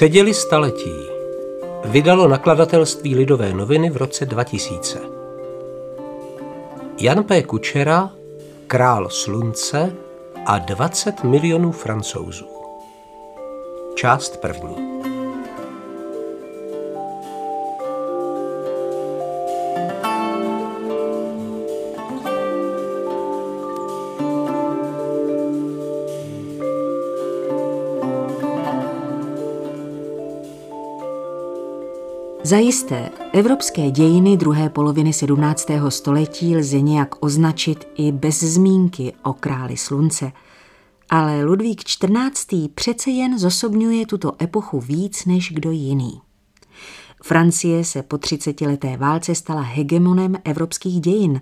Předěli staletí vydalo nakladatelství Lidové noviny v roce 2000. Jan P. Kučera, Král slunce a 20 milionů francouzů. Část první. Zajisté, evropské dějiny druhé poloviny 17. století lze nějak označit i bez zmínky o králi slunce, ale Ludvík XIV. přece jen zosobňuje tuto epochu víc než kdo jiný. Francie se po třicetileté válce stala hegemonem evropských dějin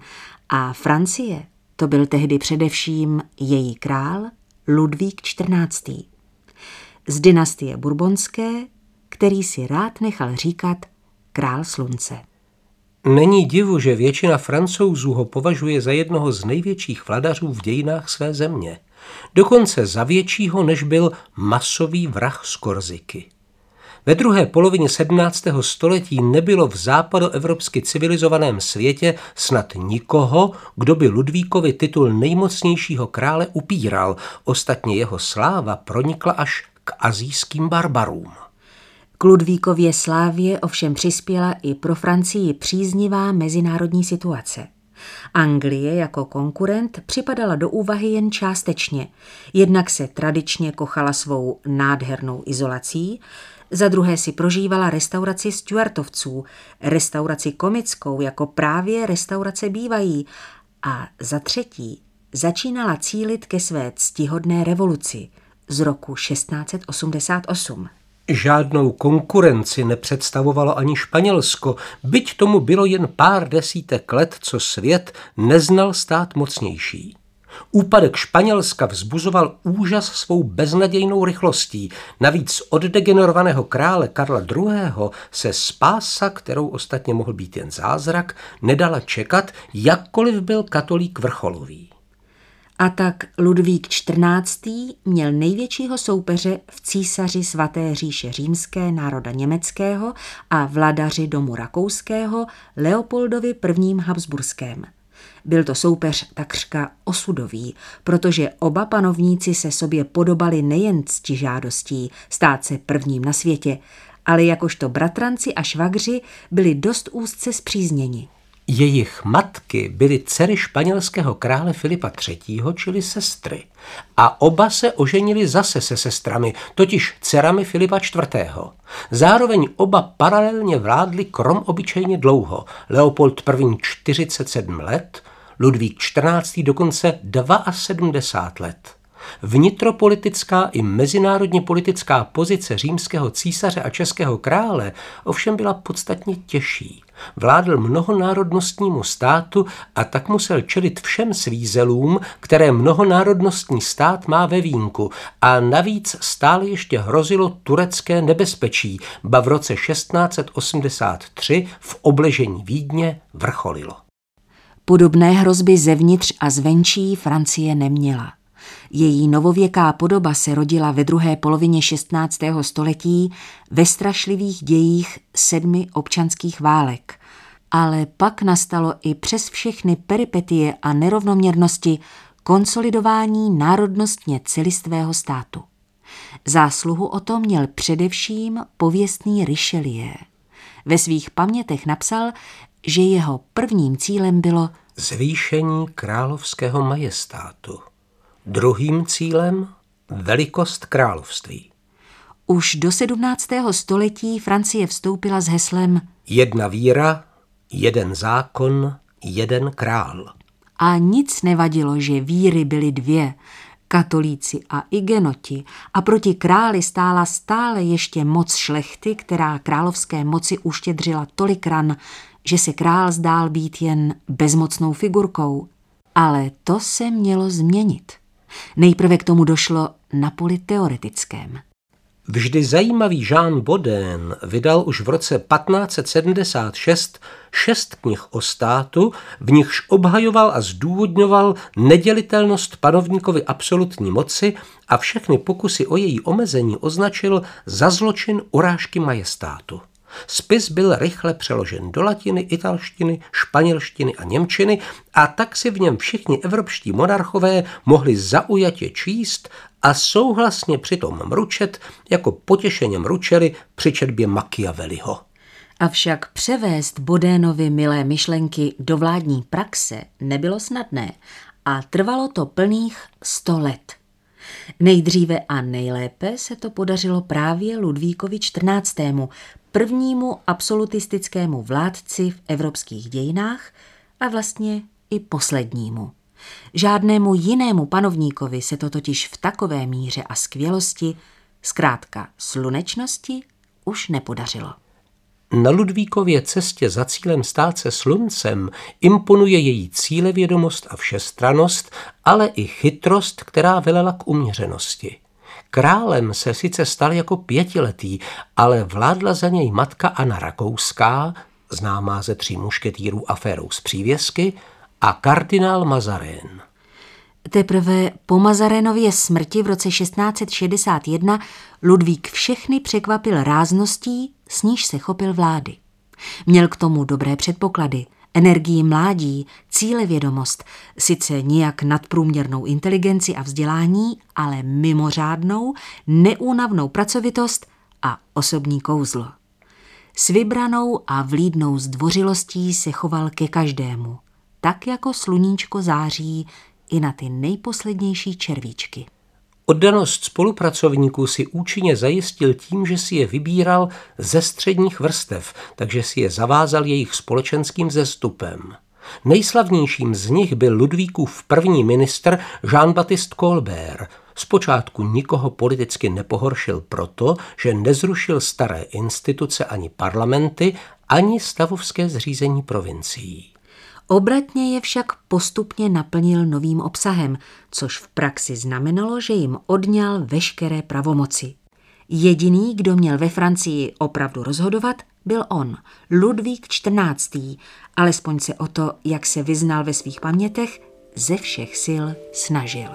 a Francie to byl tehdy především její král Ludvík XIV. Z dynastie Bourbonské, který si rád nechal říkat král slunce. Není divu, že většina francouzů ho považuje za jednoho z největších vladařů v dějinách své země. Dokonce za většího, než byl masový vrah z Korziky. Ve druhé polovině 17. století nebylo v západoevropsky civilizovaném světě snad nikoho, kdo by Ludvíkovi titul nejmocnějšího krále upíral. Ostatně jeho sláva pronikla až k azijským barbarům. K Ludvíkově slávě ovšem přispěla i pro Francii příznivá mezinárodní situace. Anglie jako konkurent připadala do úvahy jen částečně. Jednak se tradičně kochala svou nádhernou izolací, za druhé si prožívala restauraci Stuartovců, restauraci komickou, jako právě restaurace bývají, a za třetí začínala cílit ke své ctihodné revoluci z roku 1688. Žádnou konkurenci nepředstavovalo ani Španělsko, byť tomu bylo jen pár desítek let, co svět neznal stát mocnější. Úpadek Španělska vzbuzoval úžas svou beznadějnou rychlostí. Navíc od degenerovaného krále Karla II. se spása, kterou ostatně mohl být jen zázrak, nedala čekat, jakkoliv byl katolík vrcholový. A tak Ludvík XIV. měl největšího soupeře v císaři svaté říše římské národa německého a vladaři domu rakouského Leopoldovi I. Habsburském. Byl to soupeř takřka osudový, protože oba panovníci se sobě podobali nejen ctižádostí stát se prvním na světě, ale jakožto bratranci a švagři byli dost úzce zpřízněni. Jejich matky byly dcery španělského krále Filipa III., čili sestry. A oba se oženili zase se sestrami, totiž dcerami Filipa IV. Zároveň oba paralelně vládli krom obyčejně dlouho. Leopold I. 47 let, Ludvík XIV. dokonce 72 let. Vnitropolitická i mezinárodně politická pozice římského císaře a českého krále ovšem byla podstatně těžší. Vládl mnohonárodnostnímu státu a tak musel čelit všem svízelům, které mnohonárodnostní stát má ve výjimku a navíc stále ještě hrozilo turecké nebezpečí, ba v roce 1683 v obležení Vídně vrcholilo. Podobné hrozby zevnitř a zvenčí Francie neměla. Její novověká podoba se rodila ve druhé polovině 16. století ve strašlivých dějích sedmi občanských válek. Ale pak nastalo i přes všechny peripetie a nerovnoměrnosti konsolidování národnostně celistvého státu. Zásluhu o to měl především pověstný Richelieu. Ve svých pamětech napsal, že jeho prvním cílem bylo zvýšení královského majestátu. Druhým cílem velikost království. Už do 17. století Francie vstoupila s heslem Jedna víra, jeden zákon, jeden král. A nic nevadilo, že víry byly dvě, katolíci a igenoti, a proti králi stála stále ještě moc šlechty, která královské moci uštědřila tolik ran, že se král zdál být jen bezmocnou figurkou. Ale to se mělo změnit. Nejprve k tomu došlo na poli teoretickém. Vždy zajímavý Jean Baudin vydal už v roce 1576 šest knih o státu, v nichž obhajoval a zdůvodňoval nedělitelnost panovníkovi absolutní moci a všechny pokusy o její omezení označil za zločin urážky majestátu. Spis byl rychle přeložen do latiny, italštiny, španělštiny a němčiny a tak si v něm všichni evropští monarchové mohli zaujatě číst a souhlasně přitom mručet, jako potěšeně mručeli při četbě Machiavelliho. Avšak převést Bodénovi milé myšlenky do vládní praxe nebylo snadné a trvalo to plných sto let. Nejdříve a nejlépe se to podařilo právě Ludvíkovi XIV., prvnímu absolutistickému vládci v evropských dějinách a vlastně i poslednímu. Žádnému jinému panovníkovi se to totiž v takové míře a skvělosti, zkrátka slunečnosti, už nepodařilo. Na Ludvíkově cestě za cílem stát se sluncem imponuje její cílevědomost a všestranost, ale i chytrost, která velela k uměřenosti. Králem se sice stal jako pětiletý, ale vládla za něj matka Anna Rakouská, známá ze tří mušketýrů aférou z přívěsky, a kardinál Mazarén. Teprve po Mazarénově smrti v roce 1661 Ludvík všechny překvapil rázností, s níž se chopil vlády. Měl k tomu dobré předpoklady, energii mládí, cílevědomost, sice nijak nadprůměrnou inteligenci a vzdělání, ale mimořádnou, neúnavnou pracovitost a osobní kouzlo. S vybranou a vlídnou zdvořilostí se choval ke každému, tak jako sluníčko září i na ty nejposlednější červíčky. Oddanost spolupracovníků si účinně zajistil tím, že si je vybíral ze středních vrstev, takže si je zavázal jejich společenským zestupem. Nejslavnějším z nich byl Ludvíkův první ministr Jean-Baptiste Colbert. Zpočátku nikoho politicky nepohoršil proto, že nezrušil staré instituce ani parlamenty, ani stavovské zřízení provincií. Obratně je však postupně naplnil novým obsahem, což v praxi znamenalo, že jim odňal veškeré pravomoci. Jediný, kdo měl ve Francii opravdu rozhodovat, byl on, Ludvík XIV., alespoň se o to, jak se vyznal ve svých pamětech, ze všech sil snažil.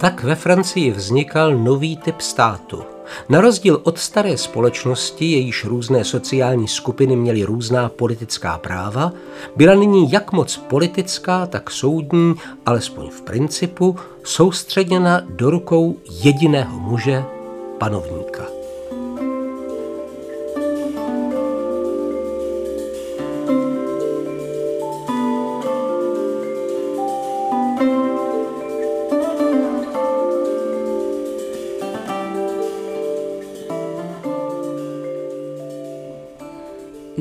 Tak ve Francii vznikal nový typ státu – na rozdíl od staré společnosti, jejíž různé sociální skupiny měly různá politická práva, byla nyní jak moc politická, tak soudní, alespoň v principu, soustředěna do rukou jediného muže, panovníka.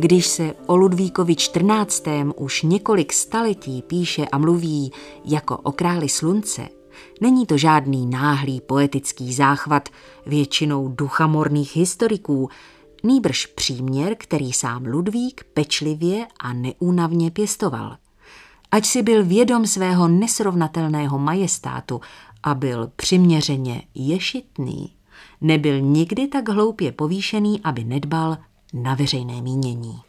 Když se o Ludvíkovi XIV. už několik staletí píše a mluví jako o králi slunce, není to žádný náhlý poetický záchvat většinou duchamorných historiků, nýbrž příměr, který sám Ludvík pečlivě a neúnavně pěstoval. Ať si byl vědom svého nesrovnatelného majestátu a byl přiměřeně ješitný, nebyl nikdy tak hloupě povýšený, aby nedbal na veřejné mínění.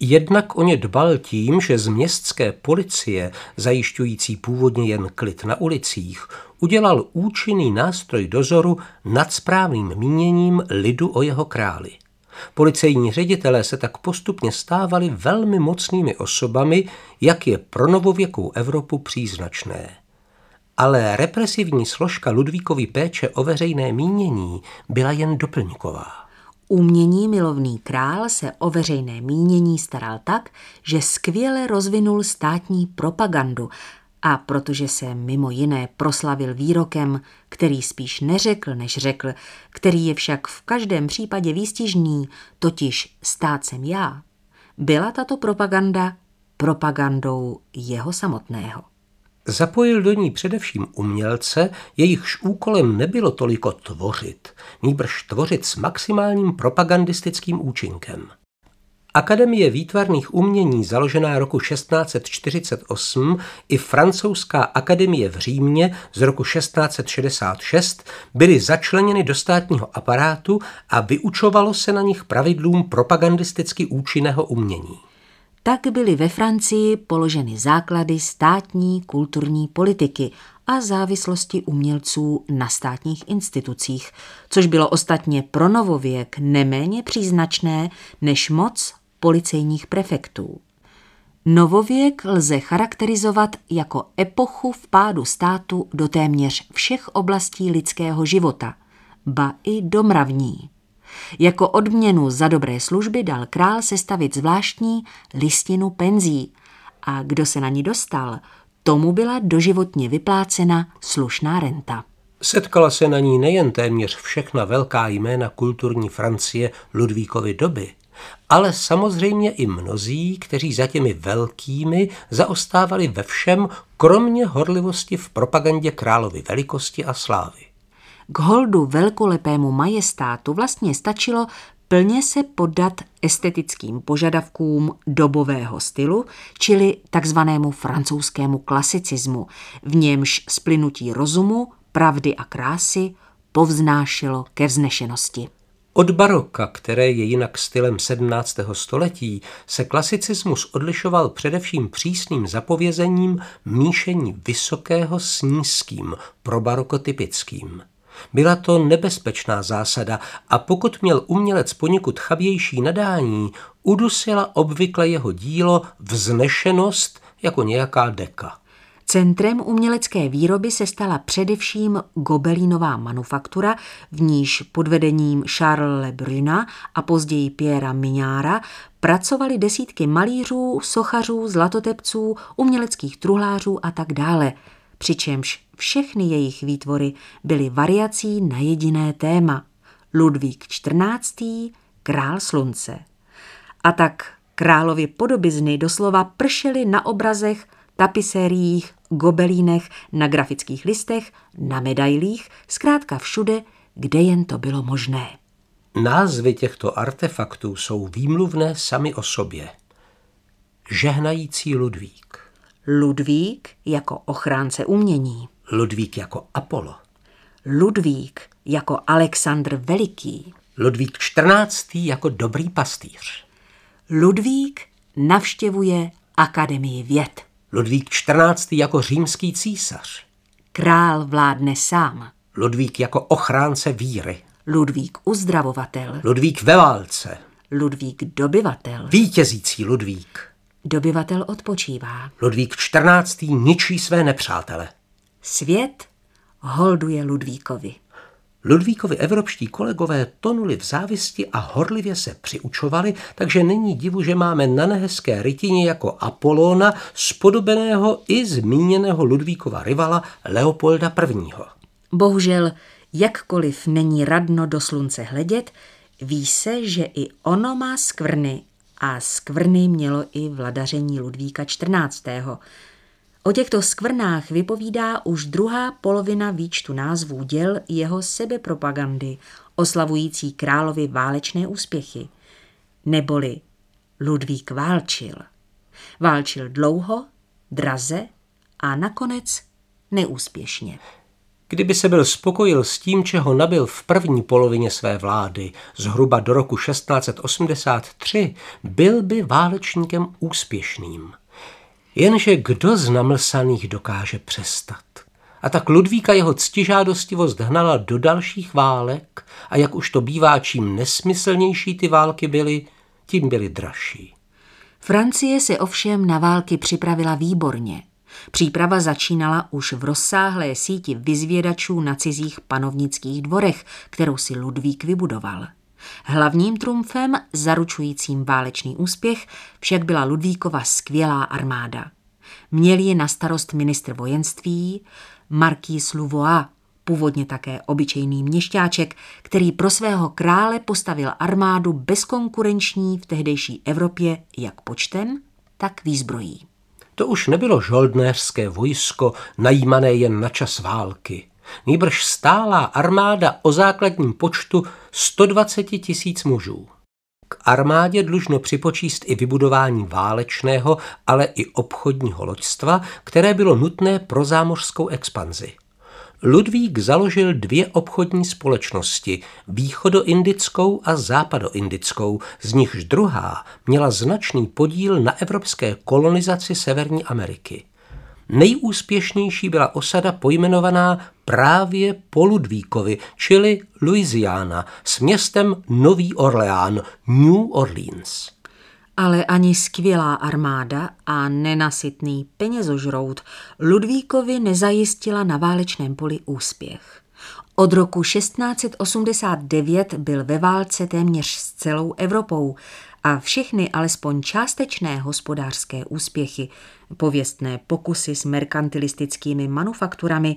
Jednak o ně dbal tím, že z městské policie, zajišťující původně jen klid na ulicích, udělal účinný nástroj dozoru nad správným míněním lidu o jeho králi. Policejní ředitelé se tak postupně stávali velmi mocnými osobami, jak je pro novověkou Evropu příznačné. Ale represivní složka Ludvíkovy péče o veřejné mínění byla jen doplňková. Umění milovný král se o veřejné mínění staral tak, že skvěle rozvinul státní propagandu a protože se mimo jiné proslavil výrokem, který spíš neřekl, než řekl, který je však v každém případě výstižný, totiž stát jsem já, byla tato propaganda propagandou jeho samotného. Zapojil do ní především umělce, jejichž úkolem nebylo toliko tvořit, nýbrž tvořit s maximálním propagandistickým účinkem. Akademie výtvarných umění založená roku 1648 i francouzská akademie v Římě z roku 1666 byly začleněny do státního aparátu a vyučovalo se na nich pravidlům propagandisticky účinného umění. Tak byly ve Francii položeny základy státní kulturní politiky a závislosti umělců na státních institucích, což bylo ostatně pro novověk neméně příznačné než moc policejních prefektů. Novověk lze charakterizovat jako epochu vpádu státu do téměř všech oblastí lidského života, ba i domravní. Jako odměnu za dobré služby dal král sestavit zvláštní listinu penzí a kdo se na ní dostal, tomu byla doživotně vyplácena slušná renta. Setkala se na ní nejen téměř všechna velká jména kulturní Francie Ludvíkovy doby, ale samozřejmě i mnozí, kteří za těmi velkými zaostávali ve všem, kromě horlivosti v propagandě královy velikosti a slávy. K holdu velkolepému majestátu vlastně stačilo plně se poddat estetickým požadavkům dobového stylu, čili takzvanému francouzskému klasicismu, v němž splynutí rozumu, pravdy a krásy povznášelo ke vznešenosti. Od baroka, které je jinak stylem 17. století, se klasicismus odlišoval především přísným zapovězením míšení vysokého s nízkým, pro baroko typickým. Byla to nebezpečná zásada a pokud měl umělec poněkud chabější nadání, udusila obvykle jeho dílo vznešenost jako nějaká deka. Centrem umělecké výroby se stala především gobelínová manufaktura, v níž pod vedením Charles Lebruna a později Piera Mignara pracovali desítky malířů, sochařů, zlatotepců, uměleckých truhlářů a tak dále, přičemž všechny jejich výtvory byly variací na jediné téma. Ludvík XIV. král slunce. A tak královi podobizny doslova pršely na obrazech tapisériích, gobelínech, na grafických listech, na medailích, zkrátka všude, kde jen to bylo možné. Názvy těchto artefaktů jsou výmluvné sami o sobě. Žehnající Ludvík. Ludvík jako ochránce umění. Ludvík jako Apollo. Ludvík jako Alexandr Veliký. Ludvík XIV. jako dobrý pastýř. Ludvík navštěvuje Akademii věd. Ludvík XIV. jako římský císař. Král vládne sám. Ludvík jako ochránce víry. Ludvík uzdravovatel. Ludvík ve válce. Ludvík dobyvatel. Vítězící Ludvík. Dobyvatel odpočívá. Ludvík XIV. ničí své nepřátele. Svět holduje Ludvíkovi. Ludvíkovi evropští kolegové tonuli v závisti a horlivě se přiučovali, takže není divu, že máme na nehezké rytině jako Apolóna spodobeného i zmíněného Ludvíkova rivala Leopolda I. Bohužel, jakkoliv není radno do slunce hledět, ví se, že i ono má skvrny a skvrny mělo i vladaření Ludvíka XIV. O těchto skvrnách vypovídá už druhá polovina výčtu názvů děl jeho sebepropagandy, oslavující královi válečné úspěchy. Neboli Ludvík válčil. Válčil dlouho, draze a nakonec neúspěšně. Kdyby se byl spokojil s tím, čeho nabil v první polovině své vlády, zhruba do roku 1683, byl by válečníkem úspěšným. Jenže kdo z namlsaných dokáže přestat? A tak Ludvíka jeho ctižádostivost hnala do dalších válek a jak už to bývá, čím nesmyslnější ty války byly, tím byly dražší. Francie se ovšem na války připravila výborně. Příprava začínala už v rozsáhlé síti vyzvědačů na cizích panovnických dvorech, kterou si Ludvík vybudoval. Hlavním trumfem, zaručujícím válečný úspěch, však byla Ludvíkova skvělá armáda. Měl ji na starost ministr vojenství, Marquis Louvois, původně také obyčejný měšťáček, který pro svého krále postavil armádu bezkonkurenční v tehdejší Evropě jak počtem, tak výzbrojí. To už nebylo žoldnéřské vojsko, najímané jen na čas války. Nýbrž stálá armáda o základním počtu 120 tisíc mužů. K armádě dlužno připočíst i vybudování válečného, ale i obchodního loďstva, které bylo nutné pro zámořskou expanzi. Ludvík založil dvě obchodní společnosti, východoindickou a západoindickou, z nichž druhá měla značný podíl na evropské kolonizaci Severní Ameriky. Nejúspěšnější byla osada pojmenovaná právě po Ludvíkovi, čili Louisiana, s městem Nový Orleán, New Orleans. Ale ani skvělá armáda a nenasytný penězožrout Ludvíkovi nezajistila na válečném poli úspěch. Od roku 1689 byl ve válce téměř s celou Evropou a všechny alespoň částečné hospodářské úspěchy, pověstné pokusy s merkantilistickými manufakturami,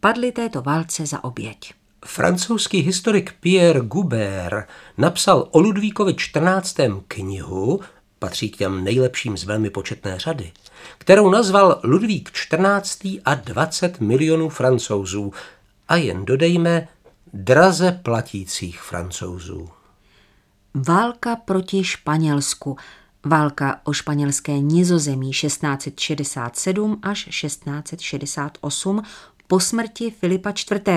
padly této válce za oběť. Francouzský historik Pierre Goubert napsal o Ludvíkovi 14. knihu, patří k těm nejlepším z velmi početné řady, kterou nazval Ludvík 14. a 20 milionů francouzů a jen dodejme draze platících francouzů. Válka proti Španělsku, válka o španělské nizozemí 1667 až 1668 po smrti Filipa IV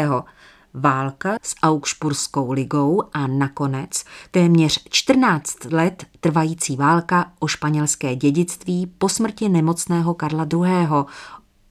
válka s Augsburskou ligou a nakonec téměř 14 let trvající válka o španělské dědictví po smrti nemocného Karla II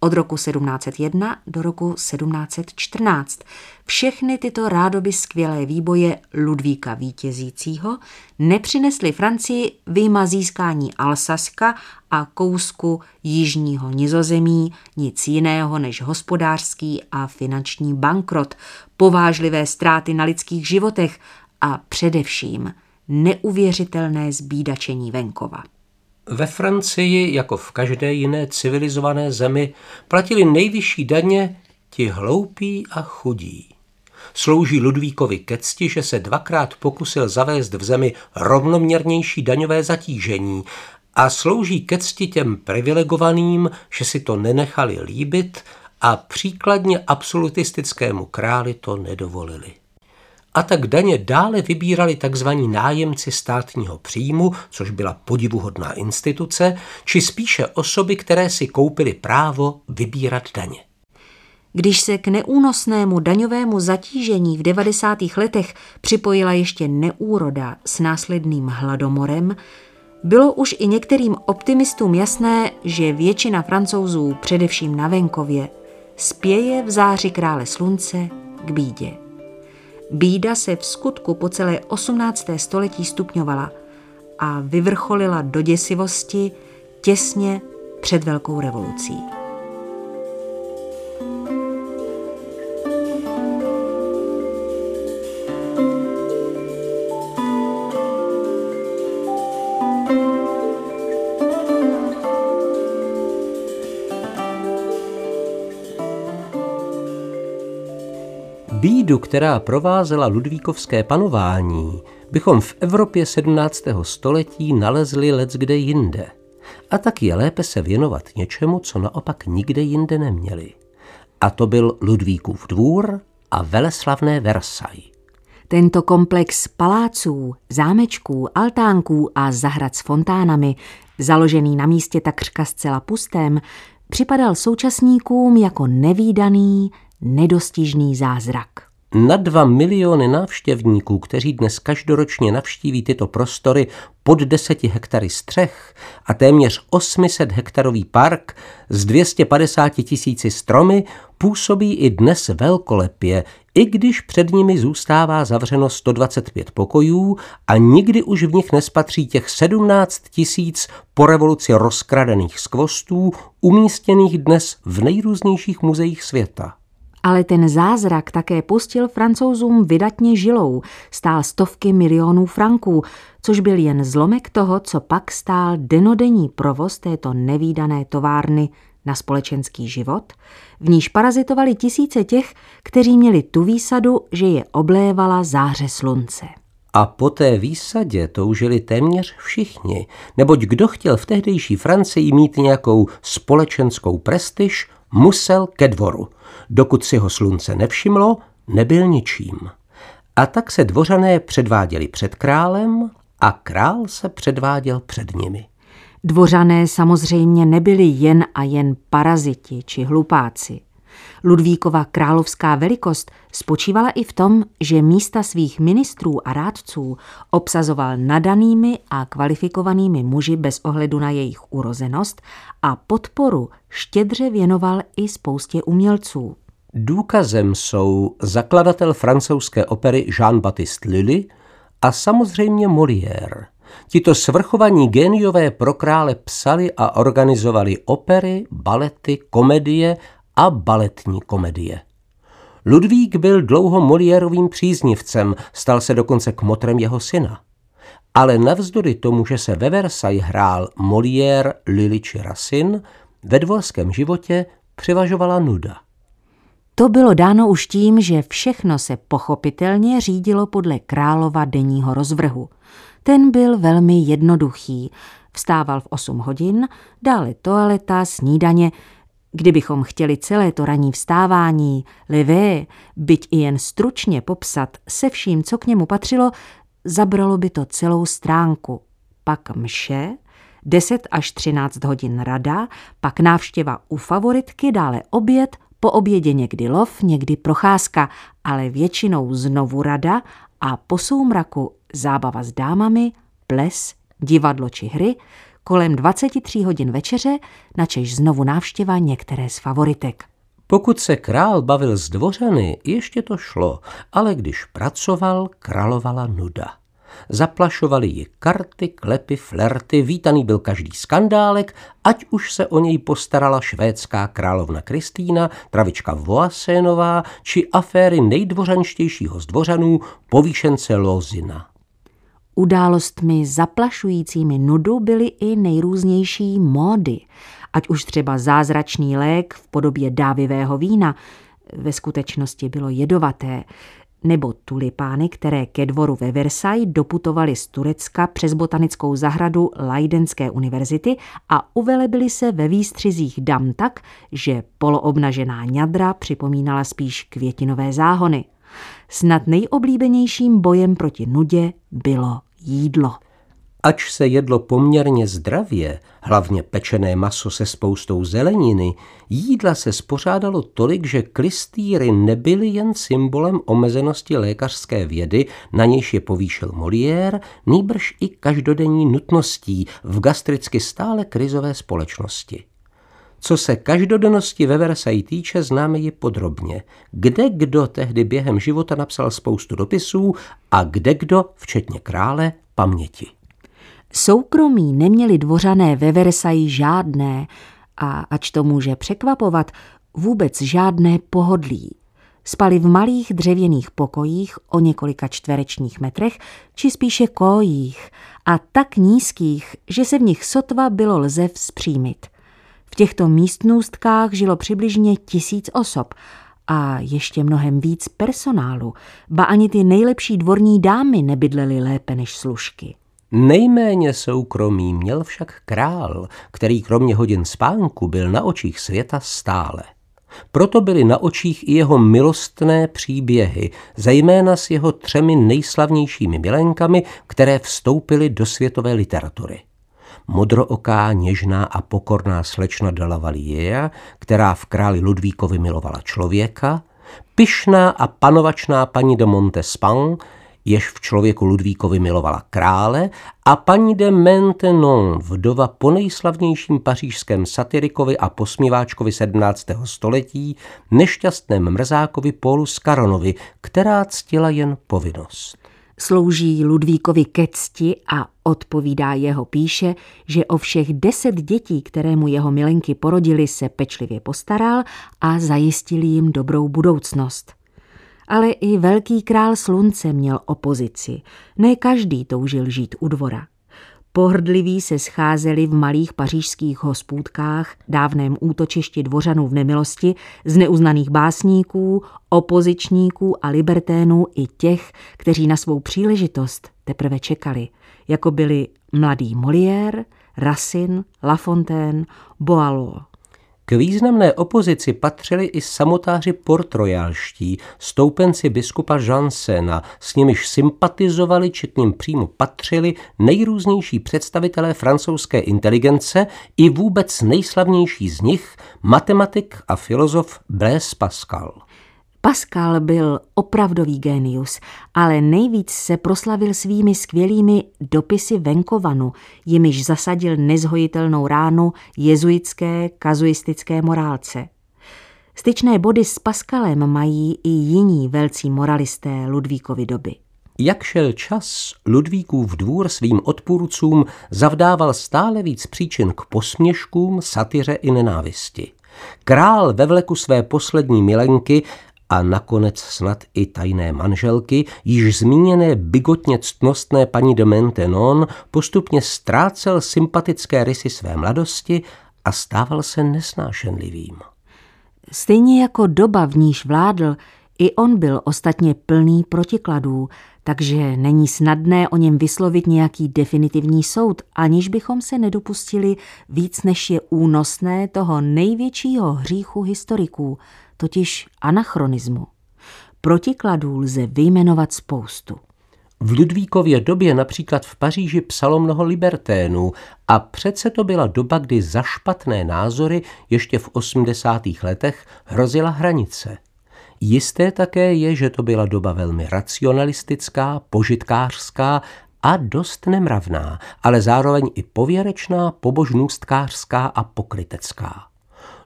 od roku 1701 do roku 1714. Všechny tyto rádoby skvělé výboje Ludvíka vítězícího nepřinesly Francii výjima získání Alsaska a kousku jižního nizozemí nic jiného než hospodářský a finanční bankrot, povážlivé ztráty na lidských životech a především neuvěřitelné zbídačení venkova. Ve Francii, jako v každé jiné civilizované zemi, platili nejvyšší daně ti hloupí a chudí. Slouží Ludvíkovi ke cti, že se dvakrát pokusil zavést v zemi rovnoměrnější daňové zatížení a slouží ke cti těm privilegovaným, že si to nenechali líbit a příkladně absolutistickému králi to nedovolili a tak daně dále vybírali tzv. nájemci státního příjmu, což byla podivuhodná instituce, či spíše osoby, které si koupily právo vybírat daně. Když se k neúnosnému daňovému zatížení v 90. letech připojila ještě neúroda s následným hladomorem, bylo už i některým optimistům jasné, že většina francouzů, především na venkově, spěje v záři krále slunce k bídě. Bída se v skutku po celé 18. století stupňovala a vyvrcholila do děsivosti těsně před Velkou revolucí. Bídu, která provázela Ludvíkovské panování, bychom v Evropě 17. století nalezli let kde jinde. A tak je lépe se věnovat něčemu, co naopak nikde jinde neměli. A to byl Ludvíkův dvůr a veleslavné Versailles. Tento komplex paláců, zámečků, altánků a zahrad s fontánami, založený na místě takřka zcela pustém, připadal současníkům jako nevýdaný, nedostižný zázrak. Na dva miliony návštěvníků, kteří dnes každoročně navštíví tyto prostory pod deseti hektary střech a téměř 800 hektarový park s 250 tisíci stromy, působí i dnes velkolepě, i když před nimi zůstává zavřeno 125 pokojů a nikdy už v nich nespatří těch 17 tisíc po revoluci rozkradených skvostů, umístěných dnes v nejrůznějších muzeích světa. Ale ten zázrak také pustil francouzům vydatně žilou, stál stovky milionů franků, což byl jen zlomek toho, co pak stál denodenní provoz této nevýdané továrny na společenský život, v níž parazitovali tisíce těch, kteří měli tu výsadu, že je oblévala záře slunce. A po té výsadě toužili téměř všichni, neboť kdo chtěl v tehdejší Francii mít nějakou společenskou prestiž, musel ke dvoru. Dokud si ho slunce nevšimlo, nebyl ničím. A tak se dvořané předváděli před králem a král se předváděl před nimi. Dvořané samozřejmě nebyli jen a jen paraziti či hlupáci. Ludvíkova královská velikost spočívala i v tom, že místa svých ministrů a rádců obsazoval nadanými a kvalifikovanými muži bez ohledu na jejich urozenost a podporu štědře věnoval i spoustě umělců. Důkazem jsou zakladatel francouzské opery Jean-Baptiste Lully a samozřejmě Molière. Tito svrchovaní géniové pro krále psali a organizovali opery, balety, komedie a baletní komedie. Ludvík byl dlouho Moliérovým příznivcem, stal se dokonce kmotrem jeho syna. Ale navzdory tomu, že se ve Versailles hrál Molière, Lily či Racine, ve dvorském životě převažovala nuda. To bylo dáno už tím, že všechno se pochopitelně řídilo podle králova denního rozvrhu. Ten byl velmi jednoduchý. Vstával v 8 hodin, dále toaleta, snídaně, Kdybychom chtěli celé to ranní vstávání, levé, byť i jen stručně popsat se vším, co k němu patřilo, zabralo by to celou stránku. Pak mše, 10 až 13 hodin rada, pak návštěva u favoritky, dále oběd, po obědě někdy lov, někdy procházka, ale většinou znovu rada a po soumraku zábava s dámami, ples, divadlo či hry, kolem 23 hodin večeře, načež znovu návštěva některé z favoritek. Pokud se král bavil s dvořany, ještě to šlo, ale když pracoval, královala nuda. Zaplašovali ji karty, klepy, flerty, vítaný byl každý skandálek, ať už se o něj postarala švédská královna Kristýna, travička Voasénová či aféry nejdvořanštějšího z dvořanů, povýšence Lozina. Událostmi zaplašujícími nudu byly i nejrůznější módy, ať už třeba zázračný lék v podobě dávivého vína, ve skutečnosti bylo jedovaté, nebo tulipány, které ke dvoru ve Versailles doputovaly z Turecka přes botanickou zahradu Leidenské univerzity a uvelebily se ve výstřizích dam tak, že poloobnažená ňadra připomínala spíš květinové záhony. Snad nejoblíbenějším bojem proti nudě bylo jídlo. Ač se jedlo poměrně zdravě, hlavně pečené maso se spoustou zeleniny, jídla se spořádalo tolik, že klistýry nebyly jen symbolem omezenosti lékařské vědy, na nějž je povýšil Molière, nýbrž i každodenní nutností v gastricky stále krizové společnosti. Co se každodennosti ve Versailles týče, známe ji podrobně. Kde kdo tehdy během života napsal spoustu dopisů a kde kdo, včetně krále, paměti. Soukromí neměli dvořané ve Versailles žádné a, ač to může překvapovat, vůbec žádné pohodlí. Spali v malých dřevěných pokojích o několika čtverečních metrech, či spíše kojích, a tak nízkých, že se v nich sotva bylo lze vzpřímit – v těchto místnostkách žilo přibližně tisíc osob a ještě mnohem víc personálu, ba ani ty nejlepší dvorní dámy nebydlely lépe než služky. Nejméně soukromí měl však král, který kromě hodin spánku byl na očích světa stále. Proto byly na očích i jeho milostné příběhy, zejména s jeho třemi nejslavnějšími milenkami, které vstoupily do světové literatury modrooká, něžná a pokorná slečna de la která v králi Ludvíkovi milovala člověka, pyšná a panovačná paní de Montespan, jež v člověku Ludvíkovi milovala krále, a paní de Maintenon, vdova po nejslavnějším pařížském satyrikovi a posmíváčkovi 17. století, nešťastném mrzákovi Paulu Scaronovi, která ctila jen povinnost slouží Ludvíkovi ke cti a odpovídá jeho píše, že o všech deset dětí, které mu jeho milenky porodili, se pečlivě postaral a zajistil jim dobrou budoucnost. Ale i velký král slunce měl opozici. Ne každý toužil žít u dvora. Pohrdliví se scházeli v malých pařížských hospůdkách, dávném útočišti dvořanů v nemilosti, z neuznaných básníků, opozičníků a liberténů i těch, kteří na svou příležitost teprve čekali, jako byli mladý Molière, Racine, La Fontaine, Boileau. K významné opozici patřili i samotáři portrojalští, stoupenci biskupa Jansena, s nimiž sympatizovali, či k ním přímo patřili nejrůznější představitelé francouzské inteligence i vůbec nejslavnější z nich, matematik a filozof Blaise Pascal. Pascal byl opravdový génius, ale nejvíc se proslavil svými skvělými dopisy venkovanu, jimiž zasadil nezhojitelnou ránu jezuitské kazuistické morálce. Styčné body s Pascalem mají i jiní velcí moralisté Ludvíkovy doby. Jak šel čas, Ludvíkův dvůr svým odpůrcům zavdával stále víc příčin k posměškům, satyře i nenávisti. Král ve vleku své poslední milenky a nakonec snad i tajné manželky, již zmíněné bigotně ctnostné paní de Maintenon postupně ztrácel sympatické rysy své mladosti a stával se nesnášenlivým. Stejně jako doba, v níž vládl, i on byl ostatně plný protikladů, takže není snadné o něm vyslovit nějaký definitivní soud, aniž bychom se nedopustili víc než je únosné toho největšího hříchu historiků, totiž anachronismu. Protikladů lze vyjmenovat spoustu. V Ludvíkově době například v Paříži psalo mnoho liberténů a přece to byla doba, kdy za špatné názory ještě v 80. letech hrozila hranice. Jisté také je, že to byla doba velmi racionalistická, požitkářská a dost nemravná, ale zároveň i pověrečná, pobožnůstkářská a pokrytecká.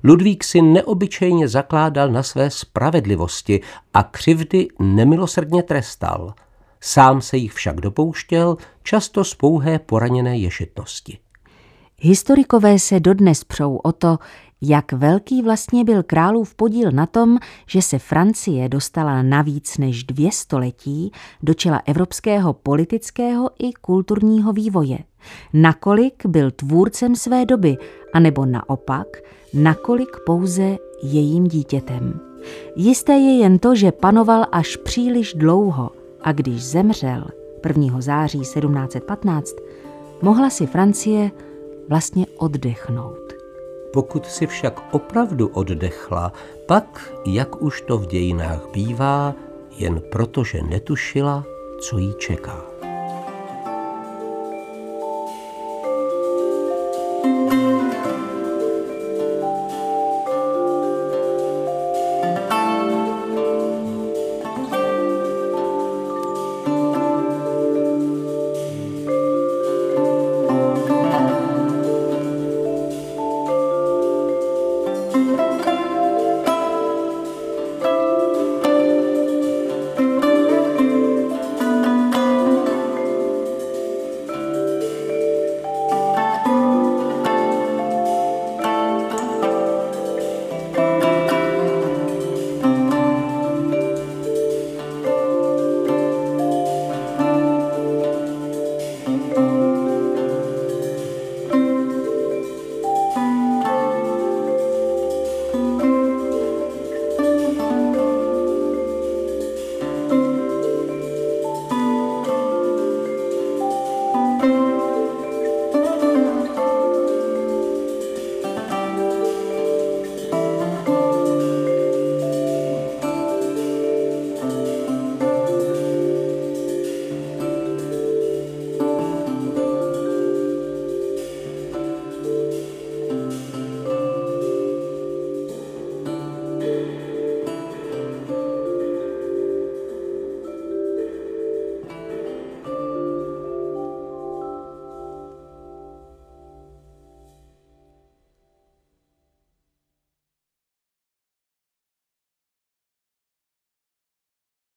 Ludvík si neobyčejně zakládal na své spravedlivosti a křivdy nemilosrdně trestal. Sám se jich však dopouštěl, často z pouhé poraněné ješitnosti. Historikové se dodnes přou o to, jak velký vlastně byl králův podíl na tom, že se Francie dostala na víc než dvě století do čela evropského politického i kulturního vývoje. Nakolik byl tvůrcem své doby, anebo naopak, nakolik pouze jejím dítětem. Jisté je jen to, že panoval až příliš dlouho a když zemřel 1. září 1715, mohla si Francie vlastně oddechnout. Pokud si však opravdu oddechla, pak, jak už to v dějinách bývá, jen protože netušila, co jí čeká.